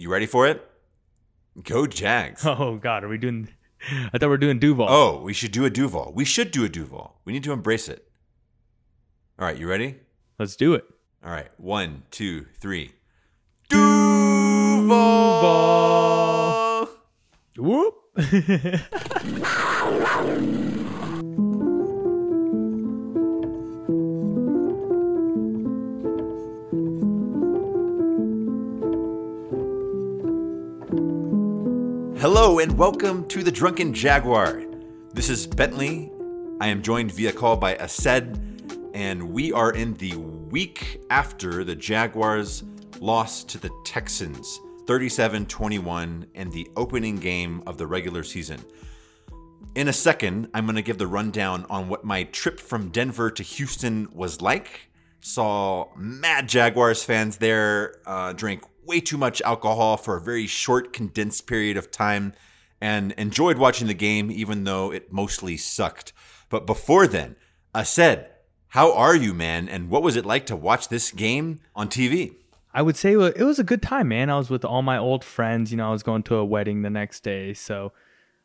You ready for it? Go Jags. Oh God, are we doing? I thought we were doing Duval. Oh, we should do a Duval. We should do a Duval. We need to embrace it. All right, you ready? let's do it. All right, one, two, three. Duval. Whoop. And welcome to the Drunken Jaguar. This is Bentley. I am joined via call by Ased, and we are in the week after the Jaguars lost to the Texans 37 21 in the opening game of the regular season. In a second, I'm going to give the rundown on what my trip from Denver to Houston was like. Saw mad Jaguars fans there, uh, drank way too much alcohol for a very short, condensed period of time, and enjoyed watching the game, even though it mostly sucked. But before then, I said, How are you, man? And what was it like to watch this game on TV? I would say it was a good time, man. I was with all my old friends. You know, I was going to a wedding the next day, so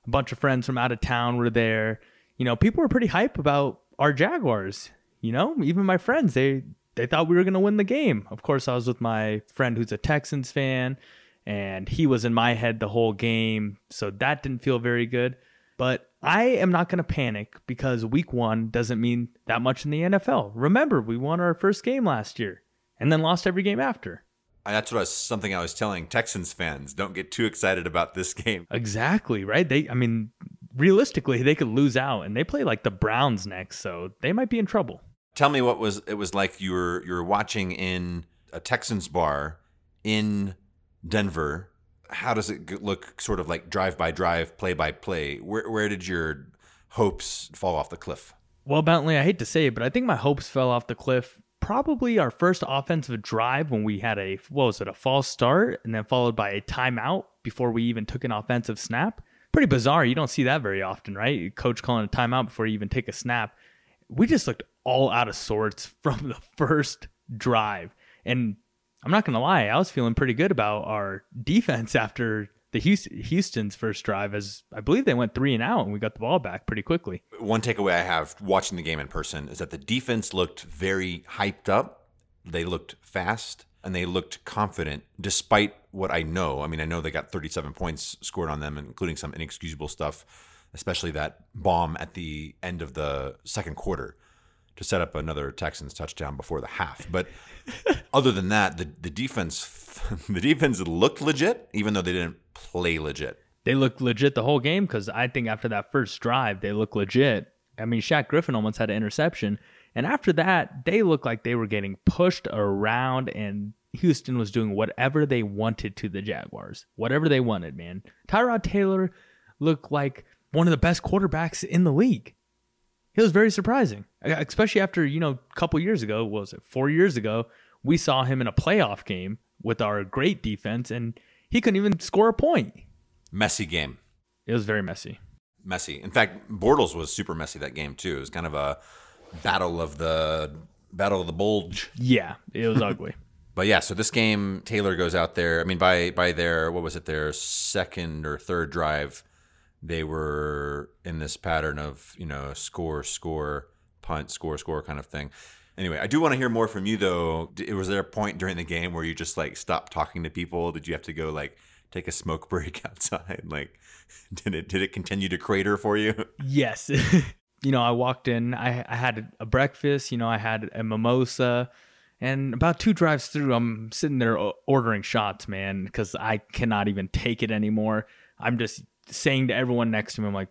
a bunch of friends from out of town were there. You know, people were pretty hype about our Jaguars. You know, even my friends, they they thought we were going to win the game. Of course, I was with my friend who's a Texans fan, and he was in my head the whole game, so that didn't feel very good. But I am not going to panic because week one doesn't mean that much in the NFL. Remember, we won our first game last year and then lost every game after. That's what I was, something I was telling Texans fans. Don't get too excited about this game. Exactly, right? They I mean, realistically, they could lose out and they play like the Browns next, so they might be in trouble. Tell me what was it was like you were you were watching in a Texans bar in Denver. How does it look sort of like drive by drive, play by play? Where where did your hopes fall off the cliff? Well, Bentley, I hate to say it, but I think my hopes fell off the cliff. Probably our first offensive drive when we had a what was it, a false start, and then followed by a timeout before we even took an offensive snap. Pretty bizarre. You don't see that very often, right? Coach calling a timeout before you even take a snap. We just looked all out of sorts from the first drive. And I'm not going to lie, I was feeling pretty good about our defense after the Houston's first drive, as I believe they went three and out and we got the ball back pretty quickly. One takeaway I have watching the game in person is that the defense looked very hyped up. They looked fast and they looked confident despite what I know. I mean, I know they got 37 points scored on them, including some inexcusable stuff, especially that bomb at the end of the second quarter to set up another Texans touchdown before the half. But other than that, the, the defense the defense looked legit, even though they didn't play legit. They looked legit the whole game because I think after that first drive, they looked legit. I mean, Shaq Griffin almost had an interception. And after that, they looked like they were getting pushed around, and Houston was doing whatever they wanted to the Jaguars. Whatever they wanted, man. Tyrod Taylor looked like one of the best quarterbacks in the league. It was very surprising, especially after, you know, a couple years ago, what was it, four years ago, we saw him in a playoff game with our great defense, and he couldn't even score a point. Messy game. It was very messy. Messy. In fact, Bortles was super messy that game too. It was kind of a battle of the battle of the bulge. Yeah, it was ugly. But yeah, so this game, Taylor goes out there. I mean, by by their what was it, their second or third drive, they were in this pattern of you know score, score, punt, score, score kind of thing. Anyway, I do want to hear more from you though. Was there a point during the game where you just like stopped talking to people? Did you have to go like take a smoke break outside? Like, did it did it continue to crater for you? Yes. you know, I walked in, I, I had a breakfast, you know, I had a mimosa, and about two drives through, I'm sitting there ordering shots, man, because I cannot even take it anymore. I'm just saying to everyone next to me, I'm like,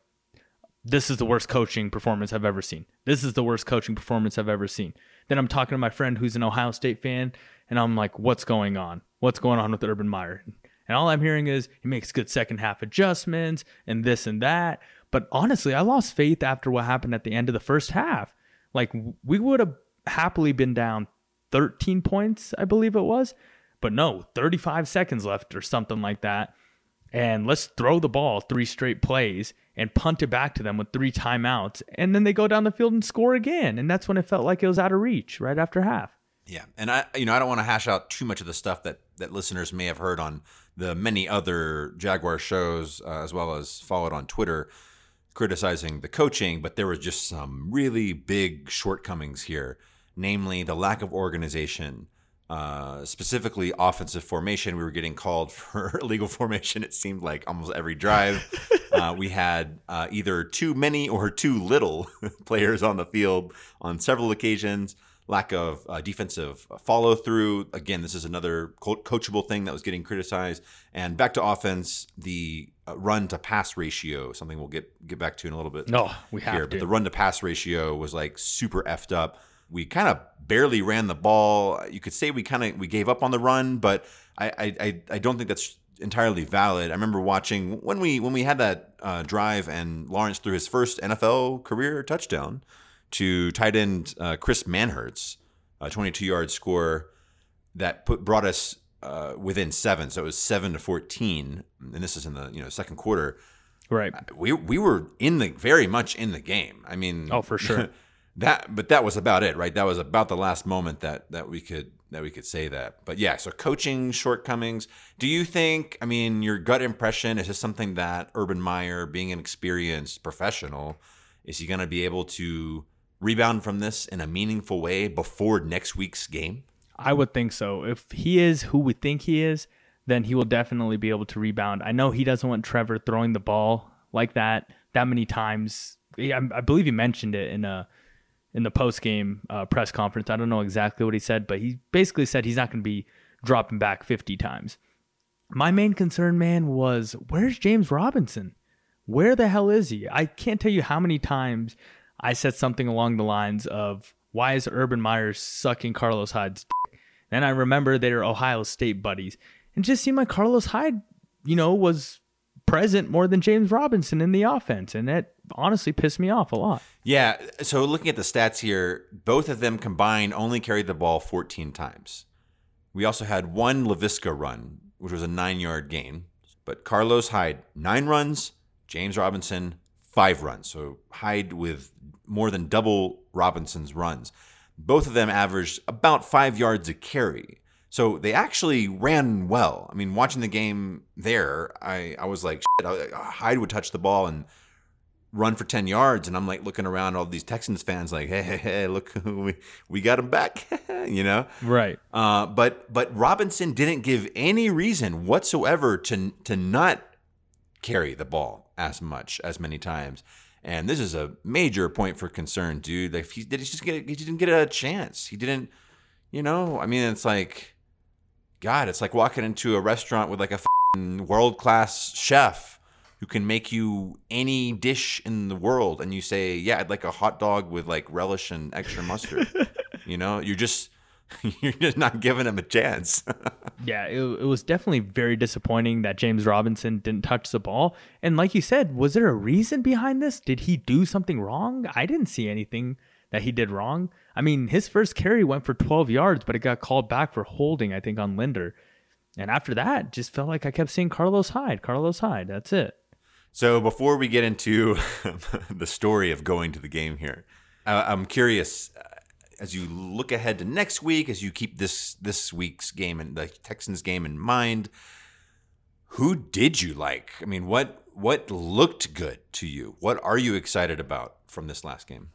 this is the worst coaching performance I've ever seen. This is the worst coaching performance I've ever seen. Then I'm talking to my friend who's an Ohio State fan, and I'm like, what's going on? What's going on with Urban Meyer? And all I'm hearing is he makes good second half adjustments and this and that. But honestly, I lost faith after what happened at the end of the first half. Like we would have happily been down 13 points, I believe it was. But no, 35 seconds left or something like that. And let's throw the ball three straight plays and punt it back to them with three timeouts. And then they go down the field and score again. And that's when it felt like it was out of reach right after half. Yeah, and I, you know, I don't want to hash out too much of the stuff that that listeners may have heard on the many other Jaguar shows, uh, as well as followed on Twitter, criticizing the coaching, but there was just some really big shortcomings here, namely the lack of organization. Uh, specifically, offensive formation. We were getting called for illegal formation. It seemed like almost every drive. uh, we had uh, either too many or too little players on the field on several occasions lack of uh, defensive follow through. Again, this is another co- coachable thing that was getting criticized. And back to offense, the uh, run to pass ratio, something we'll get get back to in a little bit. No, we have here, to. But the run to pass ratio was like super effed up. We kind of barely ran the ball. You could say we kind of we gave up on the run, but I I I don't think that's entirely valid. I remember watching when we when we had that uh, drive and Lawrence threw his first NFL career touchdown to tight end uh, Chris Manhertz, a 22 yard score that put brought us uh, within seven. So it was seven to 14, and this is in the you know second quarter. Right. We we were in the very much in the game. I mean, oh for sure. that but that was about it, right? That was about the last moment that that we could that we could say that. But yeah, so coaching shortcomings. Do you think? I mean, your gut impression is this something that Urban Meyer, being an experienced professional, is he going to be able to rebound from this in a meaningful way before next week's game? I would think so. If he is who we think he is, then he will definitely be able to rebound. I know he doesn't want Trevor throwing the ball like that that many times. I, I believe he mentioned it in a in the post game uh, press conference. I don't know exactly what he said, but he basically said he's not going to be dropping back 50 times. My main concern, man, was where's James Robinson? Where the hell is he? I can't tell you how many times I said something along the lines of, "Why is Urban Meyer sucking Carlos Hyde's?" Dick? Then I remember they are Ohio State buddies, and just seemed like Carlos Hyde, you know, was present more than James Robinson in the offense, and that honestly pissed me off a lot. Yeah. So looking at the stats here, both of them combined only carried the ball 14 times. We also had one Laviska run, which was a nine-yard gain, but Carlos Hyde nine runs, James Robinson five runs. So Hyde with more than double Robinson's runs. Both of them averaged about five yards a carry. So they actually ran well. I mean, watching the game there, I, I was like, Shit, Hyde would touch the ball and run for 10 yards. And I'm like looking around all these Texans fans like, hey, hey, hey, look, we, we got him back, you know? Right. Uh, but but Robinson didn't give any reason whatsoever to to not carry the ball as much as many times. And this is a major point for concern, dude. Like he did he just get he didn't get a chance. He didn't, you know. I mean, it's like, God, it's like walking into a restaurant with like a world class chef who can make you any dish in the world, and you say, "Yeah, I'd like a hot dog with like relish and extra mustard." you know, you're just you're just not giving him a chance. yeah, it, it was definitely very disappointing that James Robinson didn't touch the ball. And like you said, was there a reason behind this? Did he do something wrong? I didn't see anything that he did wrong. I mean, his first carry went for 12 yards, but it got called back for holding, I think, on Linder. And after that, just felt like I kept seeing Carlos Hyde, Carlos Hyde. That's it. So before we get into the story of going to the game here, I'm curious uh, as you look ahead to next week, as you keep this this week's game and the Texans game in mind, who did you like? I mean, what what looked good to you? What are you excited about from this last game?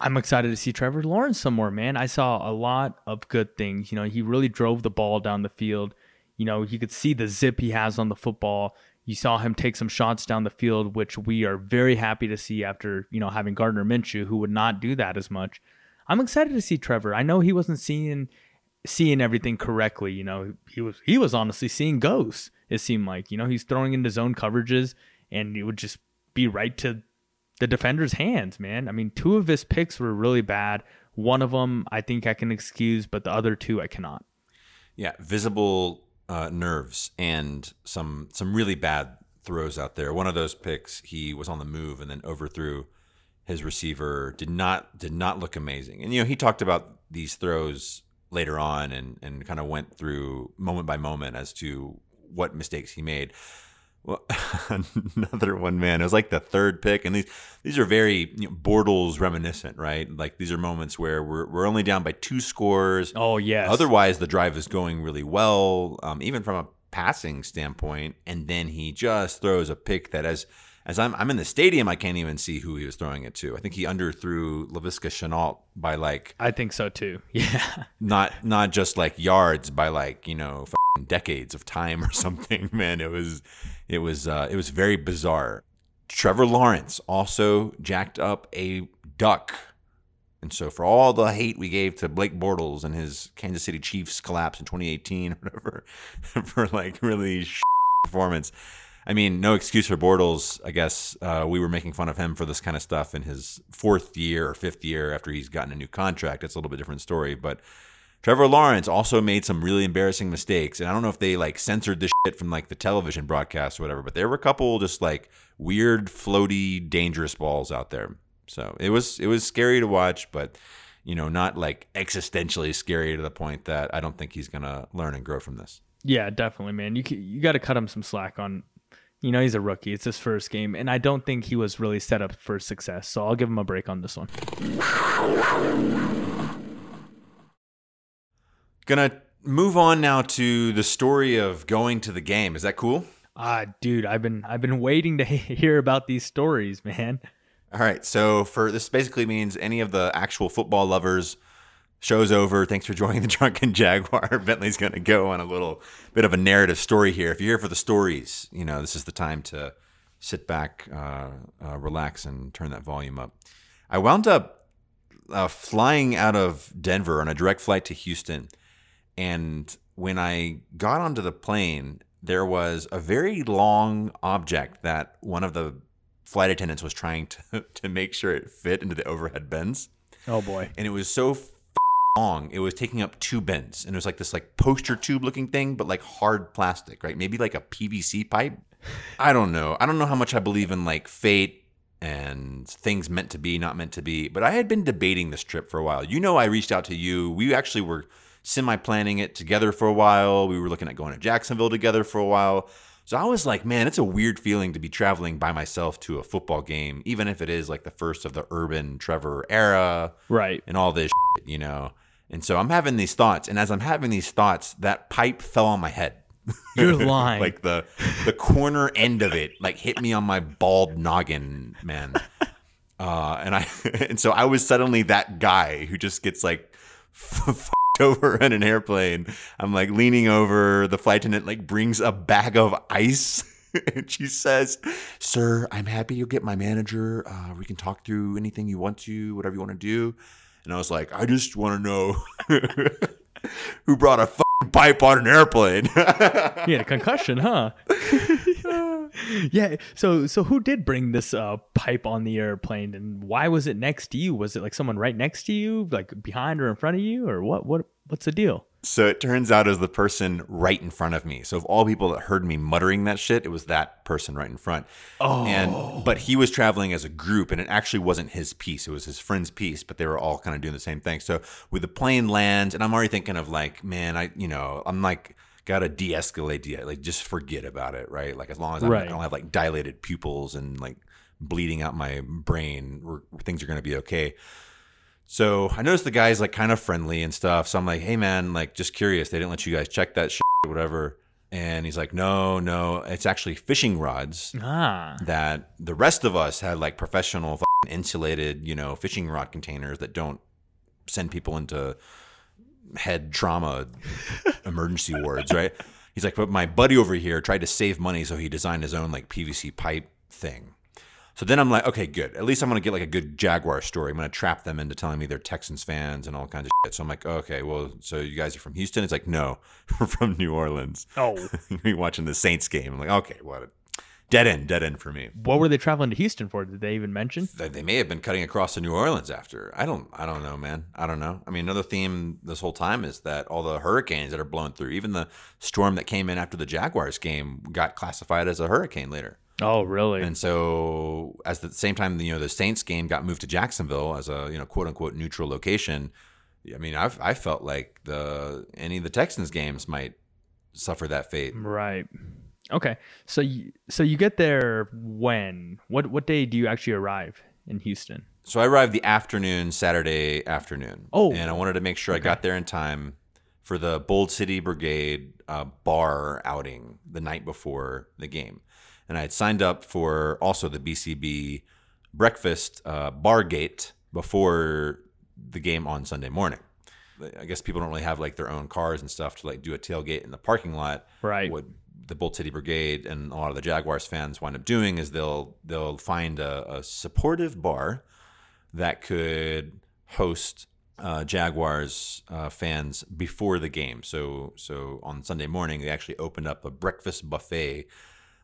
I'm excited to see Trevor Lawrence some more, man. I saw a lot of good things. You know, he really drove the ball down the field. You know, you could see the zip he has on the football. You saw him take some shots down the field, which we are very happy to see after, you know, having Gardner Minshew, who would not do that as much. I'm excited to see Trevor. I know he wasn't seeing seeing everything correctly. You know, he was he was honestly seeing ghosts. It seemed like you know he's throwing into zone coverages, and it would just be right to the defender's hands. Man, I mean, two of his picks were really bad. One of them I think I can excuse, but the other two I cannot. Yeah, visible uh, nerves and some some really bad throws out there. One of those picks, he was on the move and then overthrew his receiver did not did not look amazing. And you know, he talked about these throws later on and and kind of went through moment by moment as to what mistakes he made. Well, another one, man. It was like the third pick, and these these are very you know, Bortles reminiscent, right? Like these are moments where we're we're only down by two scores. Oh yes. Otherwise, the drive is going really well. Um, even from a passing standpoint, and then he just throws a pick that as as I'm I'm in the stadium, I can't even see who he was throwing it to. I think he underthrew Laviska Shenault by like I think so too. Yeah. not not just like yards by like you know decades of time or something. Man, it was it was uh, it was very bizarre. Trevor Lawrence also jacked up a duck. And so, for all the hate we gave to Blake Bortles and his Kansas City Chiefs collapse in 2018 or whatever, for like really performance, I mean, no excuse for Bortles. I guess uh, we were making fun of him for this kind of stuff in his fourth year or fifth year after he's gotten a new contract. It's a little bit different story, but Trevor Lawrence also made some really embarrassing mistakes, and I don't know if they like censored this shit from like the television broadcast or whatever, but there were a couple just like weird, floaty, dangerous balls out there. So it was it was scary to watch, but you know, not like existentially scary to the point that I don't think he's gonna learn and grow from this. Yeah, definitely, man. You you got to cut him some slack on. You know, he's a rookie. It's his first game, and I don't think he was really set up for success. So I'll give him a break on this one. Gonna move on now to the story of going to the game. Is that cool? Ah, dude, I've been I've been waiting to hear about these stories, man. All right. So for this basically means any of the actual football lovers, show's over. Thanks for joining the Drunken Jaguar. Bentley's going to go on a little bit of a narrative story here. If you're here for the stories, you know this is the time to sit back, uh, uh, relax, and turn that volume up. I wound up uh, flying out of Denver on a direct flight to Houston, and when I got onto the plane, there was a very long object that one of the flight attendants was trying to to make sure it fit into the overhead bins. Oh boy! And it was so long, it was taking up two bins, and it was like this like poster tube looking thing, but like hard plastic, right? Maybe like a PVC pipe. I don't know. I don't know how much I believe in like fate and things meant to be, not meant to be. But I had been debating this trip for a while. You know, I reached out to you. We actually were semi planning it together for a while. We were looking at going to Jacksonville together for a while. So I was like, man, it's a weird feeling to be traveling by myself to a football game, even if it is like the first of the urban Trevor era, right? And all this, shit, you know. And so I'm having these thoughts, and as I'm having these thoughts, that pipe fell on my head. You're lying. like the the corner end of it, like hit me on my bald noggin, man. Uh, and I and so I was suddenly that guy who just gets like over in an airplane. I'm like leaning over. The flight attendant like brings a bag of ice. and she says, "Sir, I'm happy you'll get my manager. Uh, we can talk through anything you want to, whatever you want to do." And I was like, "I just want to know who brought a pipe on an airplane." you had a concussion, huh? yeah. So so who did bring this uh, pipe on the airplane, and why was it next to you? Was it like someone right next to you, like behind or in front of you, or what? What what's the deal? So it turns out it was the person right in front of me. So of all people that heard me muttering that shit, it was that person right in front. Oh. And but he was traveling as a group and it actually wasn't his piece. It was his friend's piece, but they were all kind of doing the same thing. So with the plane lands, and I'm already thinking of like, man, I you know, I'm like gotta de-escalate, de- like just forget about it, right? Like as long as I'm, Right. I don't have like dilated pupils and like bleeding out my brain, things are gonna be okay. So I noticed the guy's like kind of friendly and stuff. So I'm like, hey man, like just curious, they didn't let you guys check that shit or whatever. And he's like, no, no, it's actually fishing rods Ah. that the rest of us had like professional insulated, you know, fishing rod containers that don't send people into head trauma emergency wards, right? He's like, but my buddy over here tried to save money, so he designed his own like PVC pipe thing. So then I'm like, okay, good. At least I'm gonna get like a good Jaguar story. I'm gonna trap them into telling me they're Texans fans and all kinds of shit. So I'm like, okay, well, so you guys are from Houston? It's like, no, we're from New Orleans. Oh. we watching the Saints game. I'm like, okay, what? Dead end, dead end for me. what were they traveling to Houston for? Did they even mention? They, they may have been cutting across to New Orleans after. I don't, I don't know, man. I don't know. I mean, another theme this whole time is that all the hurricanes that are blowing through, even the storm that came in after the Jaguars game, got classified as a hurricane later. Oh, really? And so, at the same time, you know, the Saints game got moved to Jacksonville as a you know quote unquote neutral location. I mean, I've I felt like the any of the Texans games might suffer that fate. right. Okay. So you, so you get there when? What what day do you actually arrive in Houston? So I arrived the afternoon, Saturday afternoon. Oh, and I wanted to make sure I got there in time for the Bold City Brigade uh, bar outing the night before the game, and I had signed up for also the BCB breakfast uh, bar gate before the game on Sunday morning. I guess people don't really have like their own cars and stuff to like do a tailgate in the parking lot. Right. What the Bold City Brigade and a lot of the Jaguars fans wind up doing is they'll they'll find a, a supportive bar that could host uh, Jaguars uh, fans before the game. So so on Sunday morning they actually opened up a breakfast buffet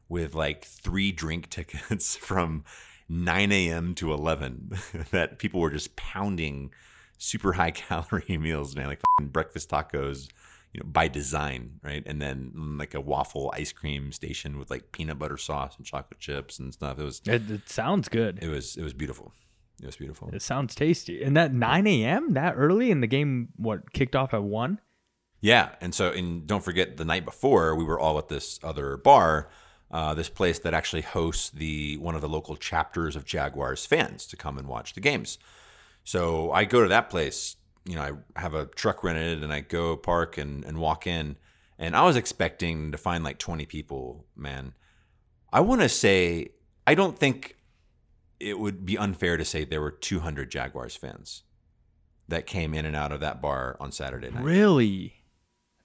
with like three drink tickets from 9 a.m. to 11 that people were just pounding super high calorie meals, man, like breakfast tacos, you know, by design, right? And then mm, like a waffle ice cream station with like peanut butter sauce and chocolate chips and stuff. It was It, it sounds good. it was it was beautiful. It was beautiful. It sounds tasty. And that 9 a.m. that early in the game, what kicked off at one? Yeah, and so and don't forget the night before we were all at this other bar, uh, this place that actually hosts the one of the local chapters of Jaguars fans to come and watch the games. So I go to that place. You know, I have a truck rented and I go park and, and walk in. And I was expecting to find like 20 people, man. I want to say, I don't think it would be unfair to say there were 200 Jaguars fans that came in and out of that bar on Saturday night. Really?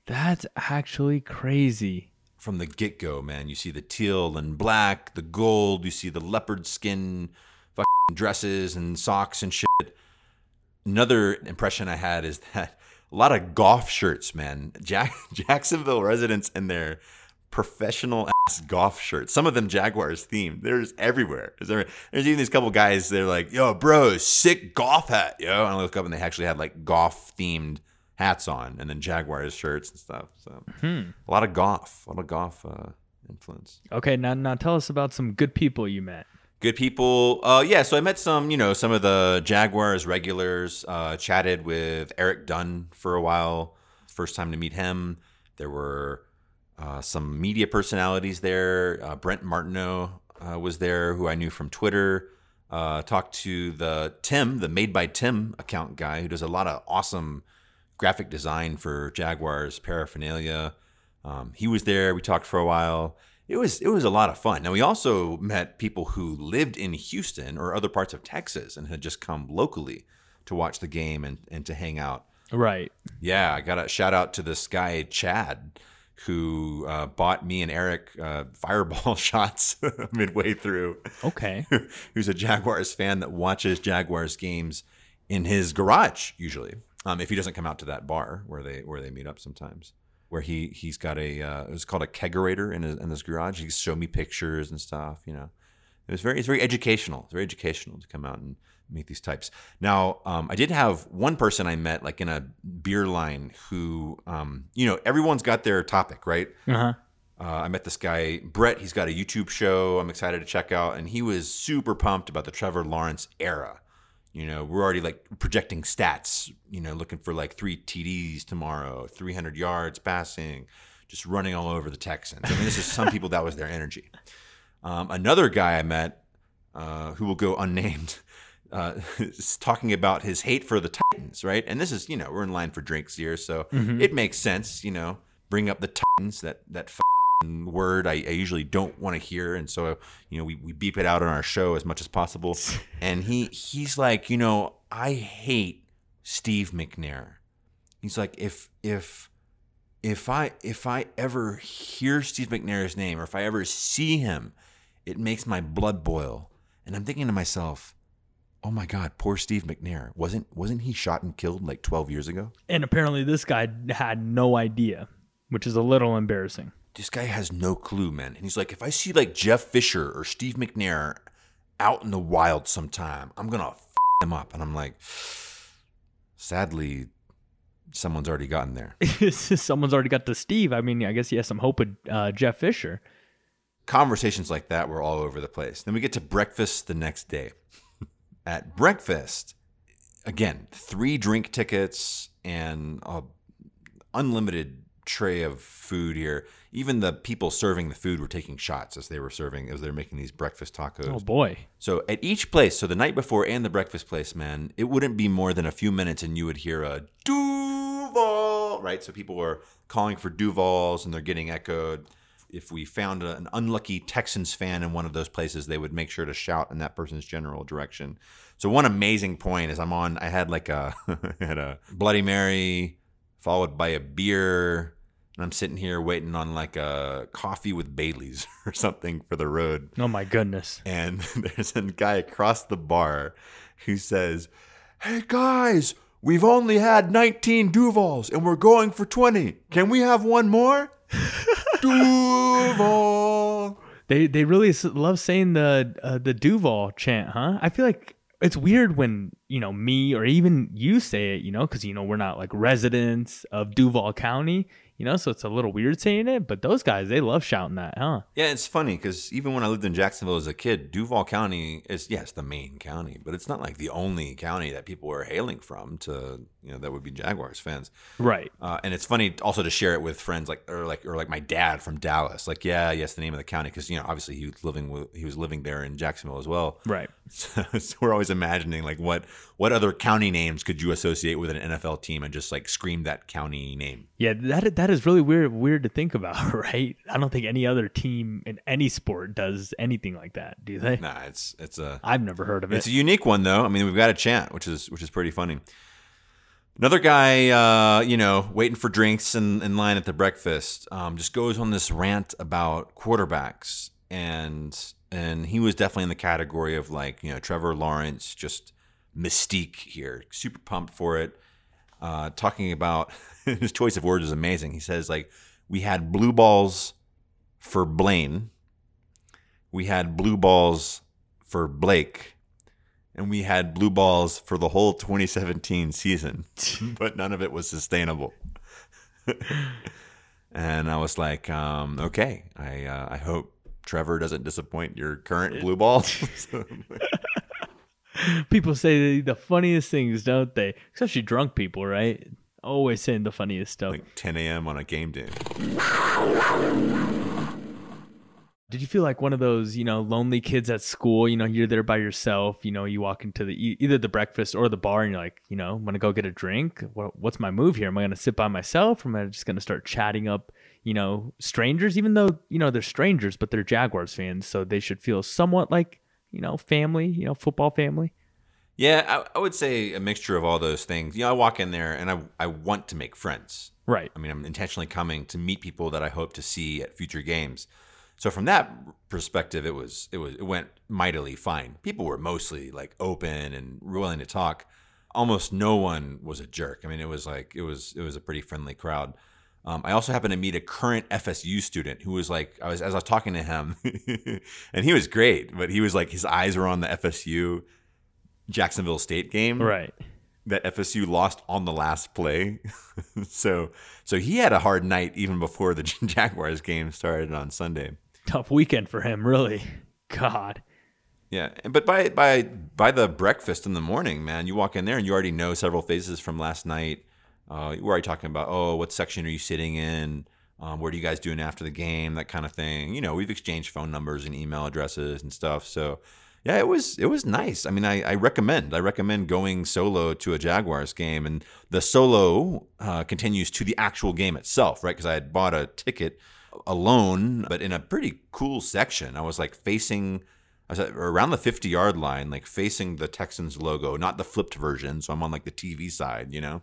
That's actually crazy. From the get go, man, you see the teal and black, the gold, you see the leopard skin fucking dresses and socks and shit another impression I had is that a lot of golf shirts, man. Jack- Jacksonville residents in their professional ass golf shirts. Some of them Jaguars themed. There's everywhere. There's, everywhere. There's even these couple guys. They're like, "Yo, bro, sick golf hat, yo." And I look up and they actually had like golf themed hats on, and then Jaguars shirts and stuff. So a lot of golf, a lot of golf uh, influence. Okay, now now tell us about some good people you met. Good people. Uh, yeah, so I met some, you know, some of the Jaguars regulars. Uh, chatted with Eric Dunn for a while. First time to meet him. There were uh, some media personalities there. Uh, Brent Martineau uh, was there, who I knew from Twitter. Uh, talked to the Tim, the Made by Tim account guy, who does a lot of awesome graphic design for Jaguars paraphernalia. Um, he was there. We talked for a while. It was it was a lot of fun. Now we also met people who lived in Houston or other parts of Texas and had just come locally to watch the game and, and to hang out. Right. Yeah, I got a shout out to this guy Chad who uh, bought me and Eric uh, fireball shots midway through. Okay. Who's a Jaguars fan that watches Jaguars games in his garage usually. Um, if he doesn't come out to that bar where they where they meet up sometimes, where he he's got a uh, it's called a kegerator in his in his garage. He showed me pictures and stuff. You know, it was very it's very educational. It's very educational to come out and meet these types. Now, um, I did have one person I met like in a beer line who, um, you know, everyone's got their topic, right? Uh huh. Uh, I met this guy, Brett. He's got a YouTube show I'm excited to check out. And he was super pumped about the Trevor Lawrence era. You know, we're already like projecting stats, you know, looking for like three TDs tomorrow, 300 yards passing, just running all over the Texans. I mean, this is some people that was their energy. Um, another guy I met uh, who will go unnamed. Uh, is talking about his hate for the Titans, right? And this is, you know, we're in line for drinks here, so it makes sense, you know, bring up the Titans, that that word I, I usually don't want to hear, and so you know we, we beep it out on our show as much as possible. And he he's like, you know, I hate Steve McNair. He's like, if if if I if I ever hear Steve McNair's name or if I ever see him, it makes my blood boil. And I'm thinking to myself, oh my God, poor Steve McNair. Wasn't wasn't he shot and killed like 12 years ago? And apparently this guy had no idea, which is a little embarrassing. This guy has no clue, man. And he's like, if I see like Jeff Fisher or Steve McNair out in the wild sometime, I'm gonna f- them up. And I'm like, sadly, someone's already gotten there. Someone's already got the Steve. I mean, I guess he has some hope with uh, Jeff Fisher. conversations like that were all over the place. Then we get to breakfast the next day. At breakfast, again, three drink tickets and a unlimited tray of food here. Even the people serving the food were taking shots as they were serving as they're making these breakfast tacos. Oh boy. So at each place, so the night before and the breakfast place, man, it wouldn't be more than a few minutes and you would hear a Duval right? So people were calling for Duvals and they're getting echoed. If we found an unlucky Texans fan in one of those places, they would make sure to shout in that person's general direction. So one amazing point is I'm on. I had like a I had a Bloody Mary followed by a beer, and I'm sitting here waiting on like a coffee with Bailey's or something for the road. Oh my goodness. And there's a guy across the bar who says, Hey guys, we've only had 19 Duvals and we're going for 20. Can we have one more? Duval. They they really love saying the uh, the Duval chant, huh? I feel like it's weird when you know me or even you say it, you know, because you know we're not like residents of Duval County, you know, so it's a little weird saying it. But those guys, they love shouting that, huh? Yeah, it's funny because even when I lived in Jacksonville as a kid, Duval County is yes the main county, but it's not like the only county that people were hailing from to you know that would be Jaguars fans. Right. Uh, and it's funny also to share it with friends like or like or like my dad from Dallas. Like yeah, yes, the name of the county because you know obviously he was living with, he was living there in Jacksonville as well. Right. So, so we're always imagining like what what other county names could you associate with an NFL team and just like scream that county name. Yeah, that that is really weird weird to think about, right? I don't think any other team in any sport does anything like that, do they? Nah, it's it's a I've never heard of it. It's a unique one though. I mean, we've got a chant, which is which is pretty funny. Another guy, uh, you know, waiting for drinks in, in line at the breakfast, um, just goes on this rant about quarterbacks, and and he was definitely in the category of like you know Trevor Lawrence, just mystique here, super pumped for it. Uh, talking about his choice of words is amazing. He says like we had blue balls for Blaine, we had blue balls for Blake, and we had blue balls for the whole 2017 season, but none of it was sustainable. and I was like, um, okay, I uh, I hope Trevor doesn't disappoint your current blue ball. people say the funniest things, don't they? Especially drunk people, right? Always saying the funniest stuff. like 10 a.m. on a game day. Did you feel like one of those, you know, lonely kids at school? You know, you're there by yourself. You know, you walk into the either the breakfast or the bar, and you're like, you know, I'm gonna go get a drink. What's my move here? Am I gonna sit by myself? Or am I just gonna start chatting up, you know, strangers? Even though you know they're strangers, but they're Jaguars fans, so they should feel somewhat like, you know, family. You know, football family. Yeah, I, I would say a mixture of all those things. You know, I walk in there and I, I want to make friends. Right. I mean, I'm intentionally coming to meet people that I hope to see at future games. So from that perspective, it was it was it went mightily fine. People were mostly like open and willing to talk. Almost no one was a jerk. I mean, it was like it was it was a pretty friendly crowd. Um, I also happened to meet a current FSU student who was like, I was as I was talking to him, and he was great, but he was like, his eyes were on the FSU Jacksonville State game, Right. that FSU lost on the last play. so so he had a hard night even before the Jaguars game started on Sunday. Tough weekend for him, really. God. Yeah, but by by by the breakfast in the morning, man, you walk in there and you already know several phases from last night. Uh, we're already talking about, oh, what section are you sitting in? Um, what are you guys doing after the game? That kind of thing. You know, we've exchanged phone numbers and email addresses and stuff. So, yeah, it was it was nice. I mean, I, I recommend I recommend going solo to a Jaguars game, and the solo uh, continues to the actual game itself, right? Because I had bought a ticket alone, but in a pretty cool section. I was like facing. I was around the 50 yard line, like facing the Texans logo, not the flipped version. So I'm on like the TV side, you know,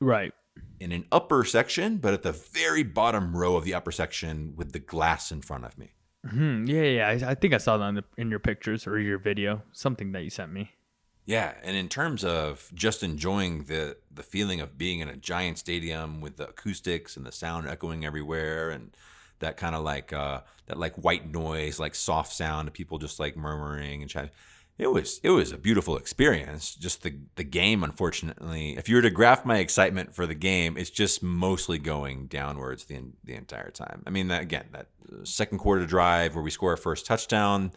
Right. in an upper section, but at the very bottom row of the upper section with the glass in front of me. Hmm. Yeah, yeah. I, I think I saw that in, the, in your pictures or your video, something that you sent me. Yeah, and in terms of just enjoying the the feeling of being in a giant stadium with the acoustics and the sound echoing everywhere and that kind of like uh that like white noise, like soft sound of people just like murmuring and chatting. It was it was a beautiful experience. Just the the game, unfortunately, if you were to graph my excitement for the game, it's just mostly going downwards the the entire time. I mean, that, again, that uh, second quarter drive where we score our first touchdown,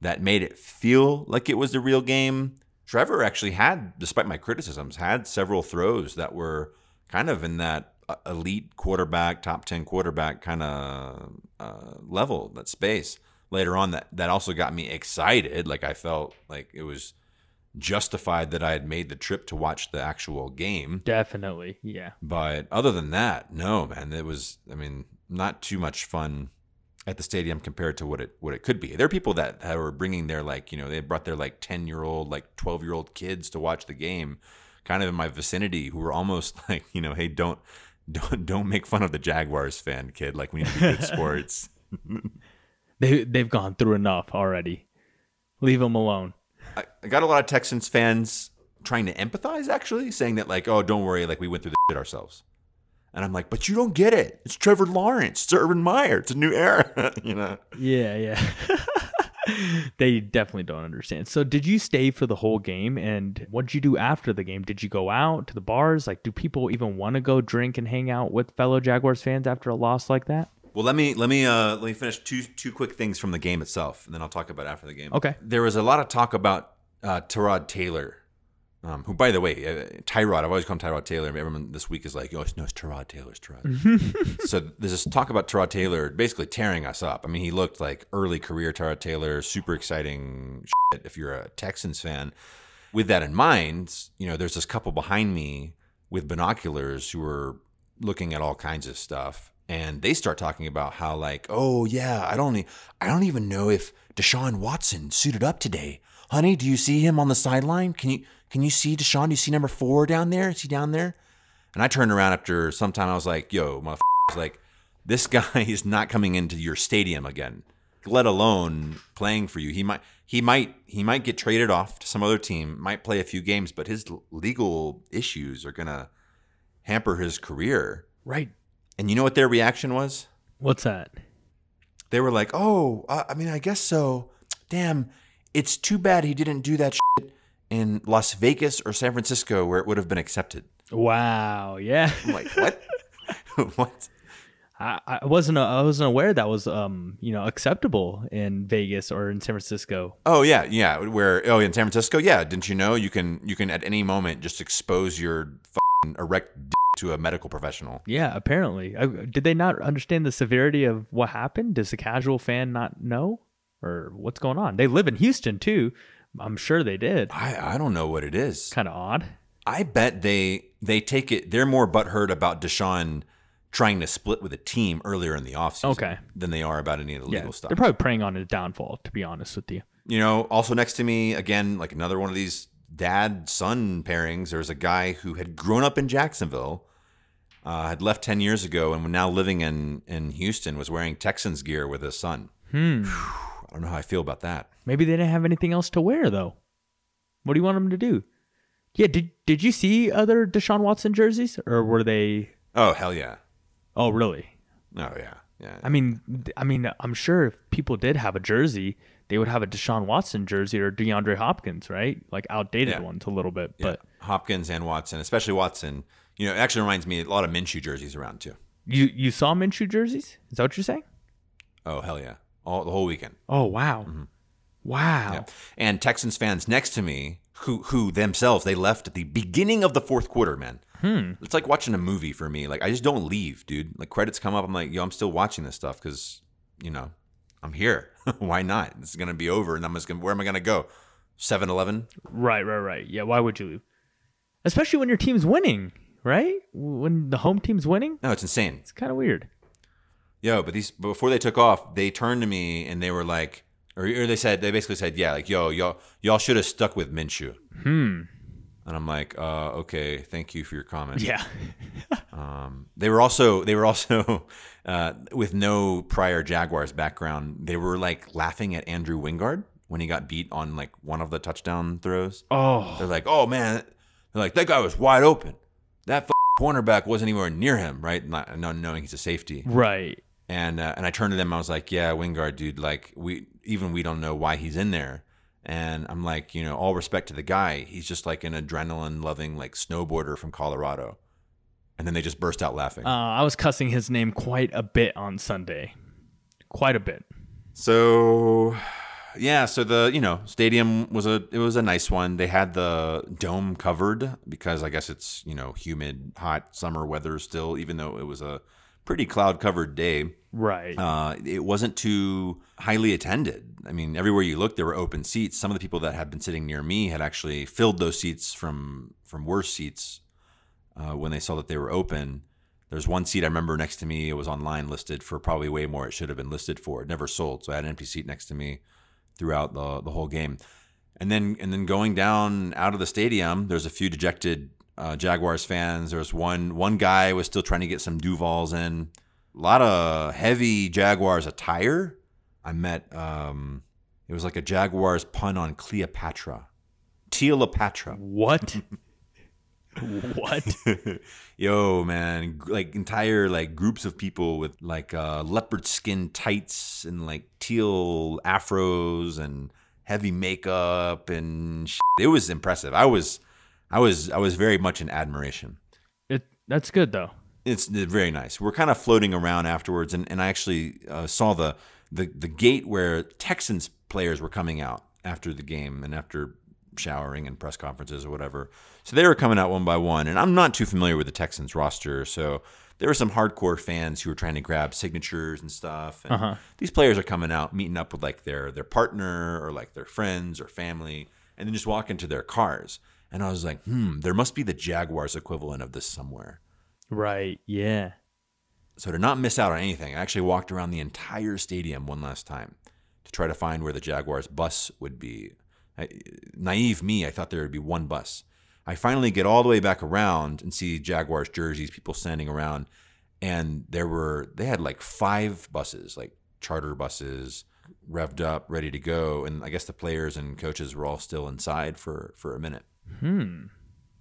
that made it feel like it was the real game. Trevor actually had, despite my criticisms, had several throws that were kind of in that elite quarterback, top 10 quarterback kind of uh, level, that space. Later on, that, that also got me excited. Like I felt like it was justified that I had made the trip to watch the actual game. Definitely. Yeah. But other than that, no, man, it was, I mean, not too much fun at the stadium compared to what it what it could be. There are people that, that were bringing their like, you know, they brought their like 10-year-old, like 12-year-old kids to watch the game kind of in my vicinity who were almost like, you know, hey, don't don't don't make fun of the Jaguars fan, kid. Like we need to be good sports. They they've gone through enough already. Leave them alone. I, I got a lot of Texans fans trying to empathize, actually, saying that like, oh, don't worry, like we went through the shit ourselves. And I'm like, but you don't get it. It's Trevor Lawrence. It's Urban Meyer. It's a new era. you know. Yeah, yeah. they definitely don't understand. So, did you stay for the whole game? And what did you do after the game? Did you go out to the bars? Like, do people even want to go drink and hang out with fellow Jaguars fans after a loss like that? Well, let me let me uh, let me finish two two quick things from the game itself, and then I'll talk about after the game. Okay. There was a lot of talk about uh, Tyrod Taylor, um, who, by the way, uh, Tyrod. I've always called him Tyrod Taylor. Everyone this week is like, oh, no, it's Tyrod Taylor. It's Tyrod. so there's this talk about Tyrod Taylor basically tearing us up. I mean, he looked like early career Tyrod Taylor, super exciting shit if you're a Texans fan. With that in mind, you know, there's this couple behind me with binoculars who are looking at all kinds of stuff and they start talking about how like oh yeah i don't i don't even know if deshaun watson suited up today honey do you see him on the sideline can you can you see deshaun do you see number four down there is he down there and i turned around after some time i was like yo motherfuckers like this guy is not coming into your stadium again let alone playing for you he might he might he might get traded off to some other team might play a few games but his legal issues are gonna hamper his career Right. and you know what their reaction was? What's that? They were like, "Oh, uh, I mean, I guess so. Damn, it's too bad he didn't do that shit in Las Vegas or San Francisco where it would have been accepted." Wow. Yeah. I'm like, "What? what?" I, I wasn't I wasn't aware that was um you know acceptable in Vegas or in San Francisco. Oh yeah, yeah. Where oh in San Francisco, yeah. Didn't you know you can you can at any moment just expose your fucking erect d- to a medical professional? Yeah, apparently. Uh, Did they not understand the severity of what happened? Does the casual fan not know, or what's going on? They live in Houston too. I'm sure they did. I I don't know what it is. Kind of odd. I bet they they take it. They're more butthurt about Deshaun trying to split with a team earlier in the offseason Okay. than they are about any of the Yeah, legal stuff. they're probably preying on his downfall. To be honest with you. you know, also next to me, again, like another one of these dad son pairings, there's a guy who had grown up in Jacksonville, uh, had left 10 years ago, and now living in, in Houston, was wearing Texans gear with his son. Hmm. I don't know how I feel about that. Maybe they didn't have anything else to wear though. What do you want them to do? Yeah. Did Did you see other Deshaun Watson jerseys, or were they? Oh, hell yeah. Oh, really? Oh, yeah. Yeah. I mean, I mean, I'm sure if people did have a jersey, they would have a Deshaun Watson jersey or DeAndre Hopkins, right? Like outdated Yeah. ones a little bit, Yeah. but Hopkins and Watson, especially Watson, you know, it actually reminds me a lot of Minshew jerseys around too. you you saw Minshew jerseys? Is that what you're saying? Oh, hell yeah. All the whole weekend. Oh wow, wow. Yeah. And Texans fans next to me, who who themselves they left at the beginning of the fourth quarter, man. Hmm. It's like watching a movie for me. Like I just don't leave, dude. Like credits come up, I'm like, yo, I'm still watching this stuff because you know I'm here. Why not? It's gonna be over, and I'm just gonna. Where am I gonna go? 7-Eleven. Right, right, right. Yeah. Why would you leave? Especially when your team's winning, right? When the home team's winning, No, it's insane. it's kind of weird. Yo, but these before they took off, they turned to me and they were like, or, or they said they basically said, yeah, like yo, y'all y'all should have stuck with Minshew. Hmm. And I'm like, uh, okay, thank you for your comment. Yeah. Um, they were also they were also uh, with no prior Jaguars background. They were like laughing at Andrew Wingard when he got beat on like one of the touchdown throws. Oh. They're like, oh man, they're like that guy was wide open. That f- cornerback wasn't anywhere near him, right? Not, not knowing he's a safety. Right. And uh, and I turned to them. I was like, yeah, Wingard, dude. Like we even we don't know why he's in there. And I'm like, you know, all respect to the guy. He's just like an adrenaline loving like snowboarder from Colorado. And then they just burst out laughing. Uh, I was cussing his name quite a bit on Sunday. Quite a bit. So yeah, so the you know stadium was a it was a nice one. They had the dome covered because I guess it's you know humid, hot summer weather still, even though it was a pretty cloud covered day. Right. Uh, it wasn't too highly attended. I mean, everywhere you looked, there were open seats. Some of the people that had been sitting near me had actually filled those seats from from worse seats uh, when they saw that they were open. There's one seat I remember next to me. It was online listed for probably way more it should have been listed for. It never sold, so I had an empty seat next to me throughout the the whole game. And then and then going down out of the stadium, there's a few dejected uh, Jaguars fans. There's one one guy was still trying to get some Duvals in. A lot of heavy Jaguars attire. I met um, it was like a Jaguars pun on Cleopatra, Telepatra. What? what? Yo, man, like entire like groups of people with like uh, leopard skin tights and like teal afros and heavy makeup and shit. it was impressive. I was, I was, I was very much in admiration. It that's good though. It's very nice. We're kind of floating around afterwards, and, and I actually uh, saw the, the the gate where Texans players were coming out after the game and after showering and press conferences or whatever. So they were coming out one by one, and I'm not too familiar with the Texans roster, so there were some hardcore fans who were trying to grab signatures and stuff. And Uh-huh. these players are coming out, meeting up with like their their partner or like their friends or family, and then just walking to their cars. And I was like, hmm, there must be the Jaguars equivalent of this somewhere. Right. Yeah. So to not miss out on anything, I actually walked around the entire stadium one last time to try to find where the Jaguars bus would be. I, naive me, I thought there would be one bus. I finally get all the way back around and see Jaguars jerseys, people standing around, and there were they had like five buses, like charter buses, revved up, ready to go, and I guess the players and coaches were all still inside for for a minute. Hmm.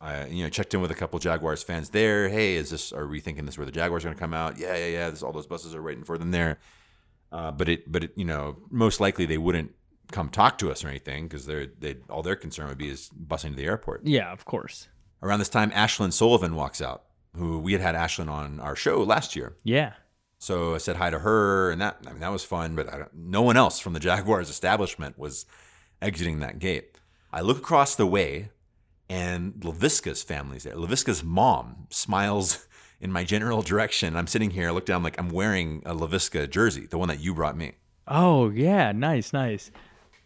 I you know checked in with a couple Jaguars fans there. Hey, is this? Are we thinking this is where the Jaguars are going to come out? Yeah, yeah, yeah. This all those buses are waiting for them there. Uh, but it, but it, you know, most likely they wouldn't come talk to us or anything because they're they all their concern would be is busing to the airport. Yeah, of course. Around this time, Ashlyn Sullivan walks out, who we had had Ashlyn on our show last year. Yeah. So I said hi to her, and that I mean that was fun. But I don't, no one else from the Jaguars establishment was exiting that gate. I look across the way, and Laviska's family's there. Laviska's mom smiles in my general direction. I'm sitting here, I look down, like I'm wearing a Laviska jersey, the one that you brought me. Oh, yeah. Nice, nice.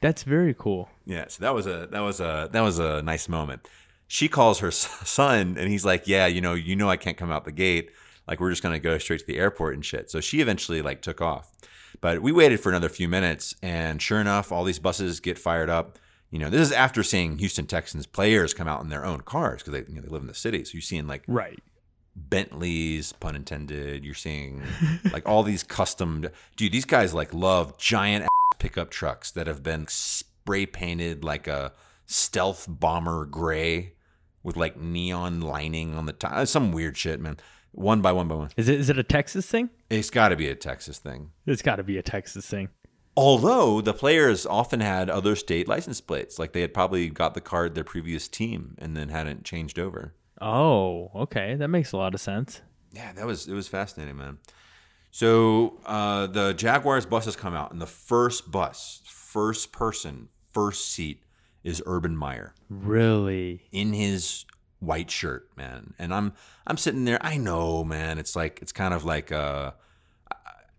That's very cool. Yeah, so that was a that was a that was a nice moment. She calls her son, and he's like, "Yeah, you know, you know, I can't come out the gate. Like, we're just gonna go straight to the airport and shit." So she eventually like took off, but we waited for another few minutes, and sure enough, all these buses get fired up. You know, this is after seeing Houston Texans players come out in their own cars because they you know, they live in the city. So you're seeing like Right. Bentleys, pun intended. You're seeing like all these custom. Dude, these guys like love giant ass pickup trucks that have been spray painted like a stealth bomber gray with like neon lining on the top. Some weird shit, man. One by one by one. Is it is it a Texas thing? It's got to be a Texas thing. It's got to be a Texas thing. Although the players often had other state license plates, like they had probably got the card their previous team and then hadn't changed over. Oh, okay. That makes a lot of sense. Yeah, that was it was fascinating, man. So uh, the Jaguars buses come out, and the first bus, first person, first seat is Urban Meyer Really? in his white shirt, man. And I'm I'm sitting there. I know, man. It's like it's kind of like uh,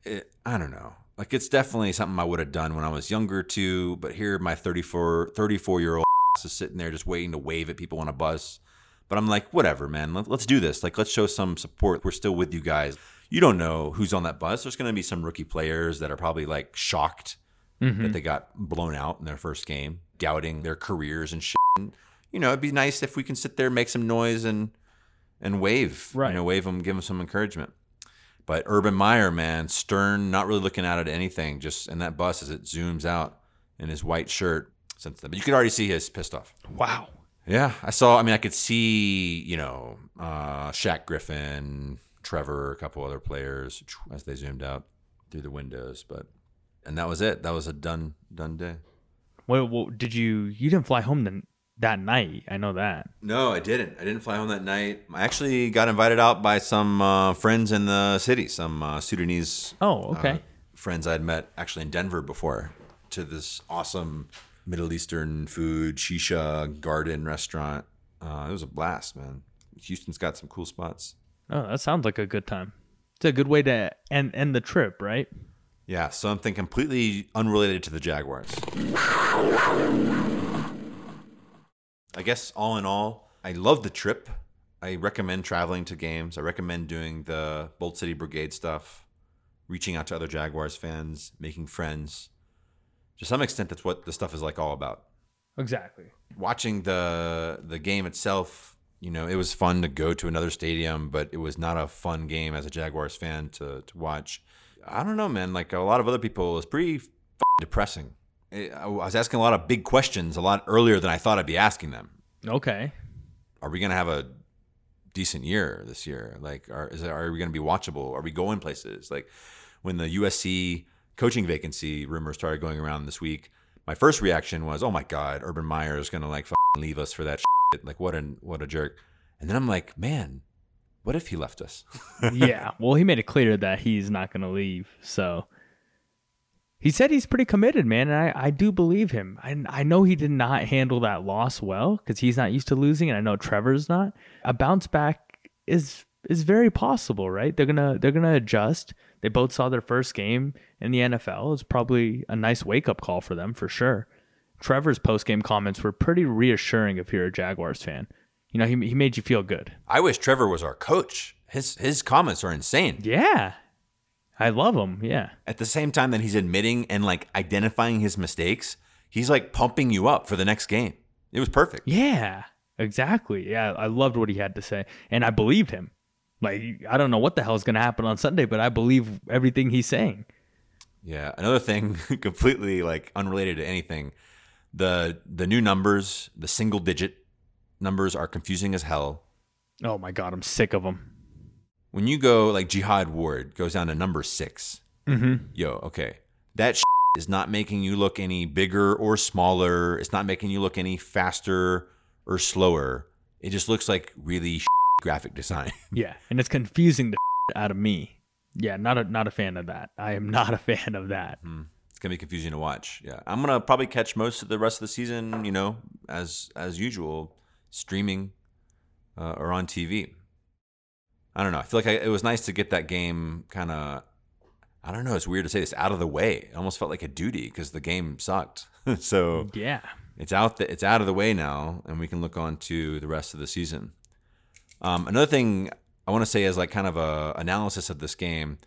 I, I don't know. Like it's definitely something I would have done when I was younger too. But here, my 34 34 year old is sitting there just waiting to wave at people on a bus. But I'm like, whatever, man. Let, let's do this. Like, let's show some support. We're still with you guys. You don't know who's on that bus. There's going to be some rookie players that are probably like shocked that mm-hmm. they got blown out in their first game, doubting their careers and shit. And, you know, it'd be nice if we can sit there, make some noise, and and wave. Right. You know, wave them, give them some encouragement. But Urban Meyer, man, stern, not really looking out at anything, just in that bus as it zooms out in his white shirt. Since then, but you could already see his pissed off. Wow. Yeah, I saw. I mean, I could see, you know, uh, Shaq Griffin, Trevor, a couple other players as they zoomed out through the windows. But and that was it. That was a done done day. What, what did you you didn't fly home then that night? I know that. No, I didn't. I didn't fly home that night. I actually got invited out by some uh, friends in the city, some uh, Sudanese Oh, okay. uh, friends I'd met actually in Denver before to this awesome Middle Eastern food shisha garden restaurant. Uh, it was a blast, man. Houston's got some cool spots. oh, that sounds like a good time. It's a good way to end end the trip, right? Yeah, something completely unrelated to the Jaguars. I guess all in all, I love the trip. I recommend traveling to games. I recommend doing the Bold City Brigade stuff, reaching out to other Jaguars fans, making friends. To some extent, that's what the stuff is like all about. Exactly. Watching the the game itself, you know, it was fun to go to another stadium, but it was not a fun game as a Jaguars fan to to watch. I don't know, man. Like a lot of other people, it was pretty depressing. I was asking a lot of big questions a lot earlier than I thought I'd be asking them. Okay. Are we gonna have a decent year this year? Like, are is it, are we gonna be watchable? Are we going places? Like, when the USC coaching vacancy rumors started going around this week, my first reaction was, "Oh my God, Urban Meyer is gonna like leave us for that shit. Like, what a what a jerk." And then I'm like, man, what if he left us? yeah. Well, he made it clear that he's not going to leave. So he said he's pretty committed, man. And I, I do believe him. I, I know he did not handle that loss well because he's not used to losing. And I know Trevor's not. A bounce back is is very possible, right? They're gonna they're gonna adjust. They both saw their first game in the NFL. It's probably a nice wake up call for them for sure. Trevor's post game comments were pretty reassuring if you're a Jaguars fan. You know, he he made you feel good. I wish Trevor was our coach. His his comments are insane. Yeah. I love him. Yeah. At the same time that he's admitting and like identifying his mistakes, he's like pumping you up for the next game. It was perfect. Yeah. Exactly. Yeah, I loved what he had to say, and I believed him. Like I don't know what the hell is going to happen on Sunday, but I believe everything he's saying. Yeah. Another thing, completely like unrelated to anything, the the new numbers, the single digit numbers, are confusing as hell. Oh my god, I'm sick of them when you go like Jihad Ward goes down to number 6 mm-hmm. yo, okay, that is not making you look any bigger or smaller. It's not making you look any faster or slower. It just looks like really graphic design. yeah, and it's confusing the out of me. Yeah, not a not a fan of that. I am not a fan of that. Mm. It's gonna be confusing to watch. Yeah, I'm gonna probably catch most of the rest of the season. You know, as as usual, streaming uh, or on TV. I don't know. I feel like I, it was nice to get that game kind of. I don't know. It's weird to say this out of the way. It almost felt like a duty because the game sucked. so yeah, it's out. The, it's out of the way now, and we can look on to the rest of the season. Um, another thing I want to say is like kind of a analysis of this game.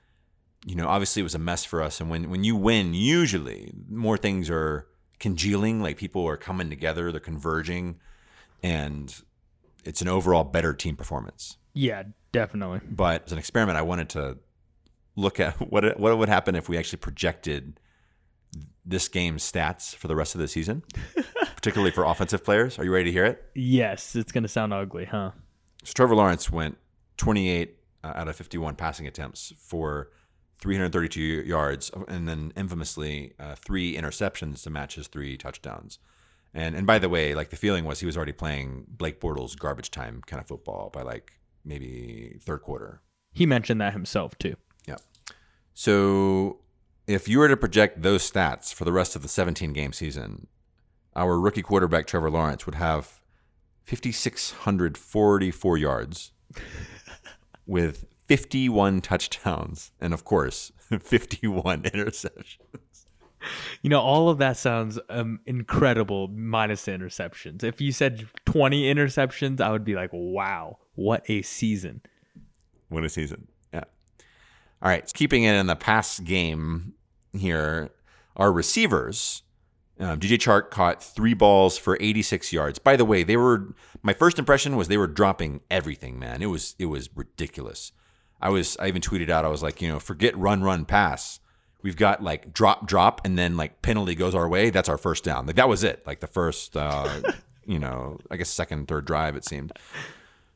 You know, obviously it was a mess for us, and when when you win, usually more things are congealing. Like people are coming together, they're converging, and it's an overall better team performance. Yeah, definitely. But as an experiment, I wanted to look at what what would happen if we actually projected this game's stats for the rest of the season, particularly for offensive players. Are you ready to hear it? Yes, it's going to sound ugly, huh? So Trevor Lawrence went 28 uh, out of 51 passing attempts for 332 yards, and then infamously uh, three interceptions to match his three touchdowns. And and by the way, like the feeling was he was already playing Blake Bortles garbage time kind of football by like maybe third quarter. He mentioned that himself too. Yeah. So if you were to project those stats for the rest of the 17 game season, our rookie quarterback Trevor Lawrence would have 5644 yards with 51 touchdowns and of course 51 interceptions. You know, all of that sounds um, incredible minus the interceptions. If you said 20 interceptions, I would be like, wow, what a season. What a season. Yeah. All right. Keeping it in the pass game here, our receivers. Um, DJ Chark caught three balls for 86 yards. By the way, they were my first impression was they were dropping everything, man. It was it was ridiculous. I was I even tweeted out I was like, you know, forget run run pass we've got like drop drop and then like penalty goes our way that's our first down. Like that was it. Like the first uh you know i guess second third drive it seemed.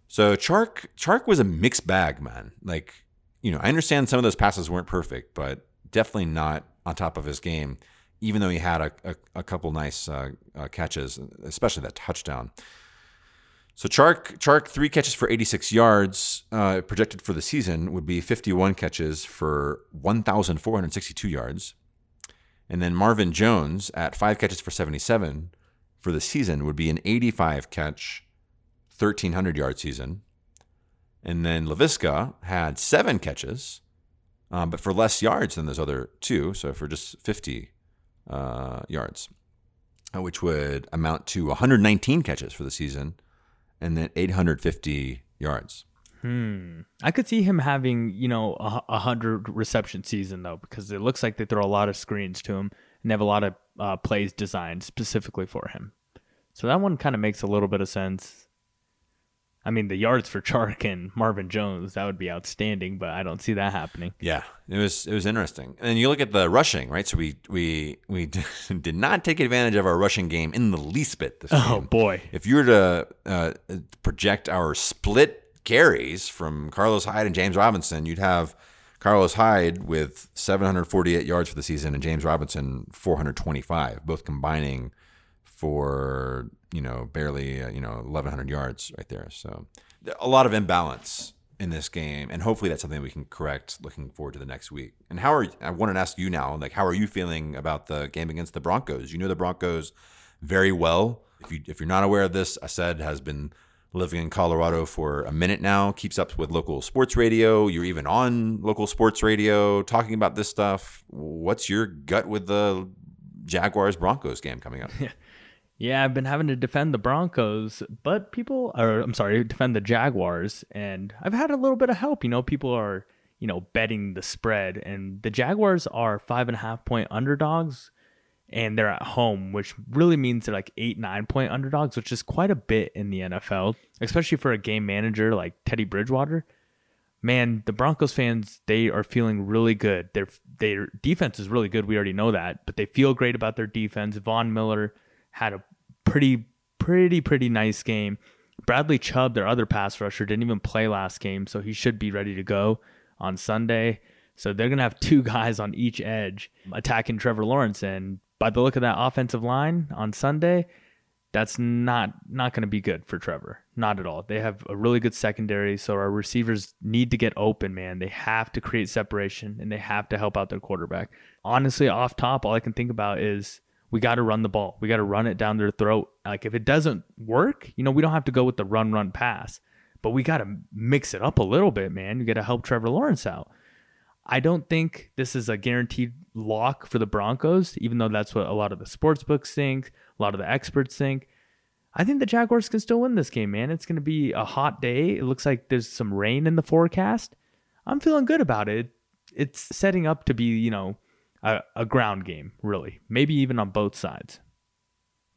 So chark chark was a mixed bag man. Like you know i understand some of those passes weren't perfect but definitely not on top of his game even though he had a, a, a couple nice uh, uh, catches especially that touchdown so Chark, Chark, three catches for 86 yards. Uh, projected for the season would be 51 catches for 1,462 yards. And then Marvin Jones at five catches for 77 for the season would be an 85 catch, 1,300 yard season. And then Laviska had seven catches um, but for less yards than those other two. So for just 50 uh, yards, uh, which would amount to 119 catches for the season and then 850 yards. Hmm. I could see him having, you know, a, a hundred reception season though, because it looks like they throw a lot of screens to him and they have a lot of uh, plays designed specifically for him. So that one kind of makes a little bit of sense. I mean, the yards for Chark and Marvin Jones that would be outstanding, but I don't see that happening. Yeah, it was it was interesting. And you look at the rushing, right? So we we we did not take advantage of our rushing game in the least bit. This Oh game. boy. If you were to uh, project our split carries from Carlos Hyde and James Robinson, you'd have Carlos Hyde with 748 yards for the season and James Robinson 425, both combining for you know barely uh, you know 1100 yards right there. So a lot of imbalance in this game, and hopefully that's something we can correct. Looking forward to the next week. And how are I wanted to ask you now, like how are you feeling about the game against the Broncos? You know the Broncos very well. If you if you're not aware of this, I said has been living in Colorado for a minute now, keeps up with local sports radio. You're even on local sports radio talking about this stuff. What's your gut with the Jaguars Broncos game coming up? Yeah, I've been having to defend the Broncos, but people are, I'm sorry, defend the Jaguars, and I've had a little bit of help. You know, people are, you know, betting the spread, and the Jaguars are five and a half point underdogs, and they're at home, which really means they're like eight, nine point underdogs, which is quite a bit in the NFL, especially for a game manager like Teddy Bridgewater. Man, the Broncos fans, they are feeling really good. Their their defense is really good. We already know that, but they feel great about their defense. Von Miller had a pretty, pretty, pretty nice game. Bradley Chubb, their other pass rusher, didn't even play last game, so he should be ready to go on Sunday. So they're gonna have two guys on each edge attacking Trevor Lawrence, and by the look of that offensive line on Sunday, that's not not going to be good for Trevor. Not at all. They have a really good secondary, so our receivers need to get open, man. They have to create separation and they have to help out their quarterback. Honestly, off top, all I can think about is we got to run the ball. We got to run it down their throat. Like if it doesn't work, you know, we don't have to go with the run run pass, but we got to mix it up a little bit, man. You got to help Trevor Lawrence out. I don't think this is a guaranteed lock for the Broncos, even though that's what a lot of the sports books think, a lot of the experts think. I think the Jaguars can still win this game, man. It's going to be a hot day. It looks like there's some rain in the forecast. I'm feeling good about it. It's setting up to be, you know, a, a ground game, really. Maybe even on both sides.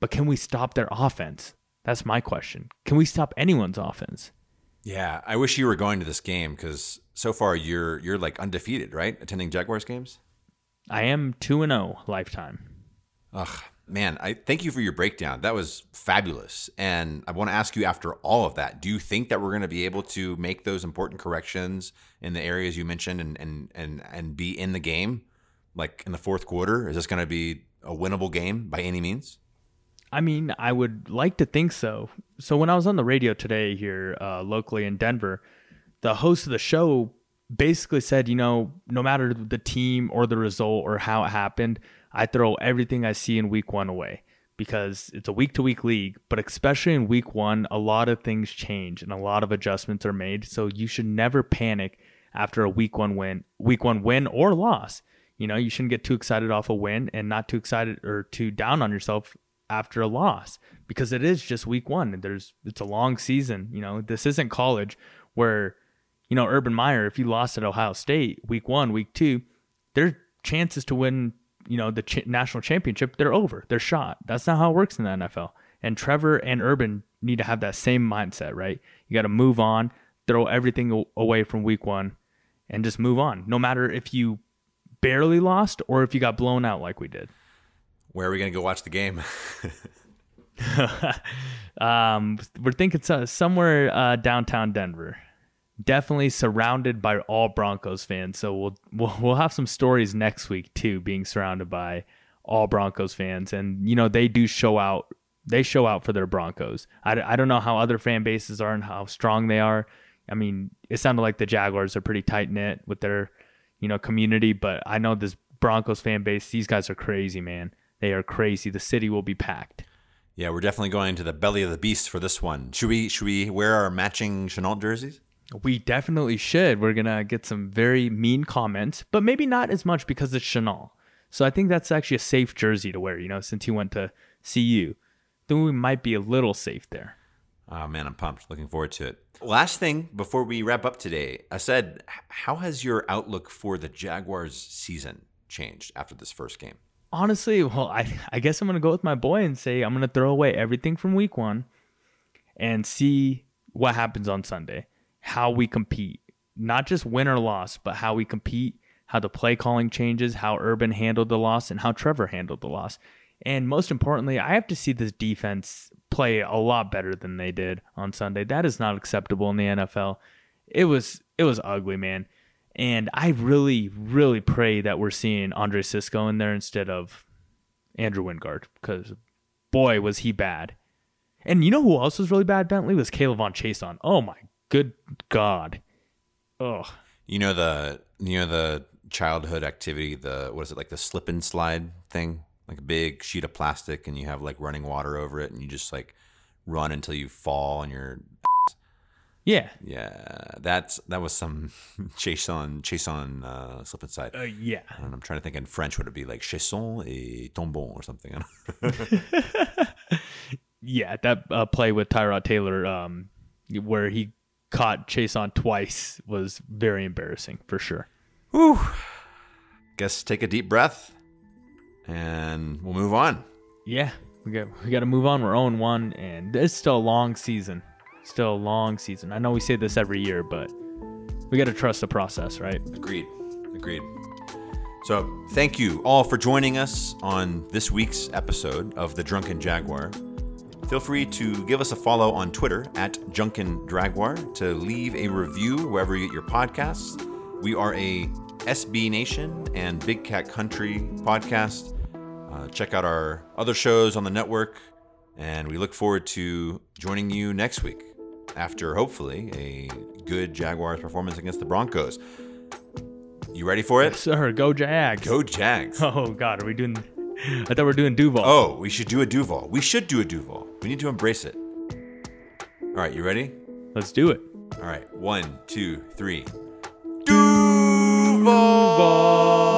But can we stop their offense? That's my question. Can we stop anyone's offense? Yeah, I wish you were going to this game because so far you're you're like undefeated, right? Attending Jaguars games. I am 2 and 0 lifetime. Ugh, man, I thank you for your breakdown. That was fabulous. And I want to ask you after all of that, do you think that we're going to be able to make those important corrections in the areas you mentioned and and and and be in the game like in the fourth quarter? Is this going to be a winnable game by any means? I mean, I would like to think so. So when I was on the radio today here uh, locally in Denver, the host of the show basically said, you know, no matter the team or the result or how it happened, I throw everything I see in week one away because it's a week to week league. But especially in week one, a lot of things change and a lot of adjustments are made. So you should never panic after a week one win, week one win or loss. You know, you shouldn't get too excited off a win and not too excited or too down on yourself after a loss because it is just week one. And there's it's a long season you know this isn't college where you know urban meyer if you lost at ohio state week one week two their chances to win you know the ch- national championship they're over they're shot. That's not how it works in the nfl and trevor and urban need to have that same mindset right? You got to move on throw everything away from week one and just move on. No matter if you barely lost or if you got blown out like we did Where are we going to go watch the game? um, we're thinking so- somewhere uh, downtown Denver. Definitely surrounded by all Broncos fans. So we'll, we'll we'll have some stories next week too, being surrounded by all Broncos fans, and you know they do show out. They show out for their Broncos. I, I don't know how other fan bases are and how strong they are. I mean, it sounded like the Jaguars are pretty tight knit with their you know community, but I know this Broncos fan base. These guys are crazy, man. They are crazy. The city will be packed. yeah, we're definitely going to the belly of the beast for this one. Should we should we wear our matching Shenault jerseys? We definitely should. We're gonna get some very mean comments, but maybe not as much because it's Shenault. So I think that's actually a safe jersey to wear. You know, since he went to CU, then we might be a little safe there. Oh man, I'm pumped. Looking forward to it. Last thing before we wrap up today, I said, how has your outlook for the Jaguars season changed after this first game? Honestly, well, I I guess I'm gonna go with my boy and say I'm gonna throw away everything from week one and see what happens on Sunday. How we compete. Not just win or loss, but how we compete, how the play calling changes, how Urban handled the loss, and how Trevor handled the loss. And most importantly, I have to see this defense play a lot better than they did on Sunday. That is not acceptable in the NFL. It was it was ugly, man. And I really, really pray that we're seeing Andre Cisco in there instead of Andrew Wingard because boy was he bad. And you know who else was really bad, Bentley? Was K'Lavon Chaisson. Oh my good God. Ugh. You know the you know the childhood activity, the what is it like the slip and slide thing? Like a big sheet of plastic and you have like running water over it and you just like run until you fall and you're Yeah. yeah, that's that was some chase on chase on uh, slip and slide. Uh, yeah. And I'm trying to think in French would it be like chaisson et tombon or something? Yeah, that uh, play with Tyrod Taylor, um, where he caught Chaisson twice, was very embarrassing for sure. Whew. Guess take a deep breath and we'll move on. Yeah, we got we got to move on. We're 0 one, and it's still a long season. Still a long season. I know we say this every year, but we got to trust the process, right? Agreed. Agreed. So, thank you all for joining us on this week's episode of The Drunken Jaguar. Feel free to give us a follow on Twitter at Drunken Jaguar to leave a review wherever you get your podcasts. We are a SB Nation and Big Cat Country podcast. Uh, check out our other shows on the network, and we look forward to joining you next week after hopefully a good Jaguars performance against the Broncos. You ready for it? Sir, go Jags. Go Jags. Oh God, are we doing? I thought we were doing Duval. Oh, we should do a Duval. We should do a Duval. We need to embrace it. All right, you ready? Let's do it. All right, one, two, three. Duval. Oh,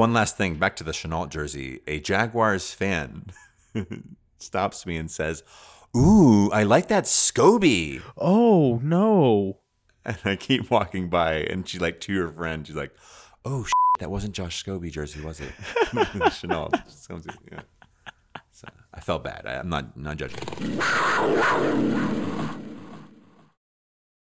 one last thing. Back to the Shenault jersey. A Jaguars fan stops me and says, "Ooh, I like that Scobee." Oh no. And I keep walking by, and she like to her friend, she's like, "Oh, that wasn't Josh Scobee jersey, was it?" Shenault. Yeah. So I felt bad. I, I'm not not judging.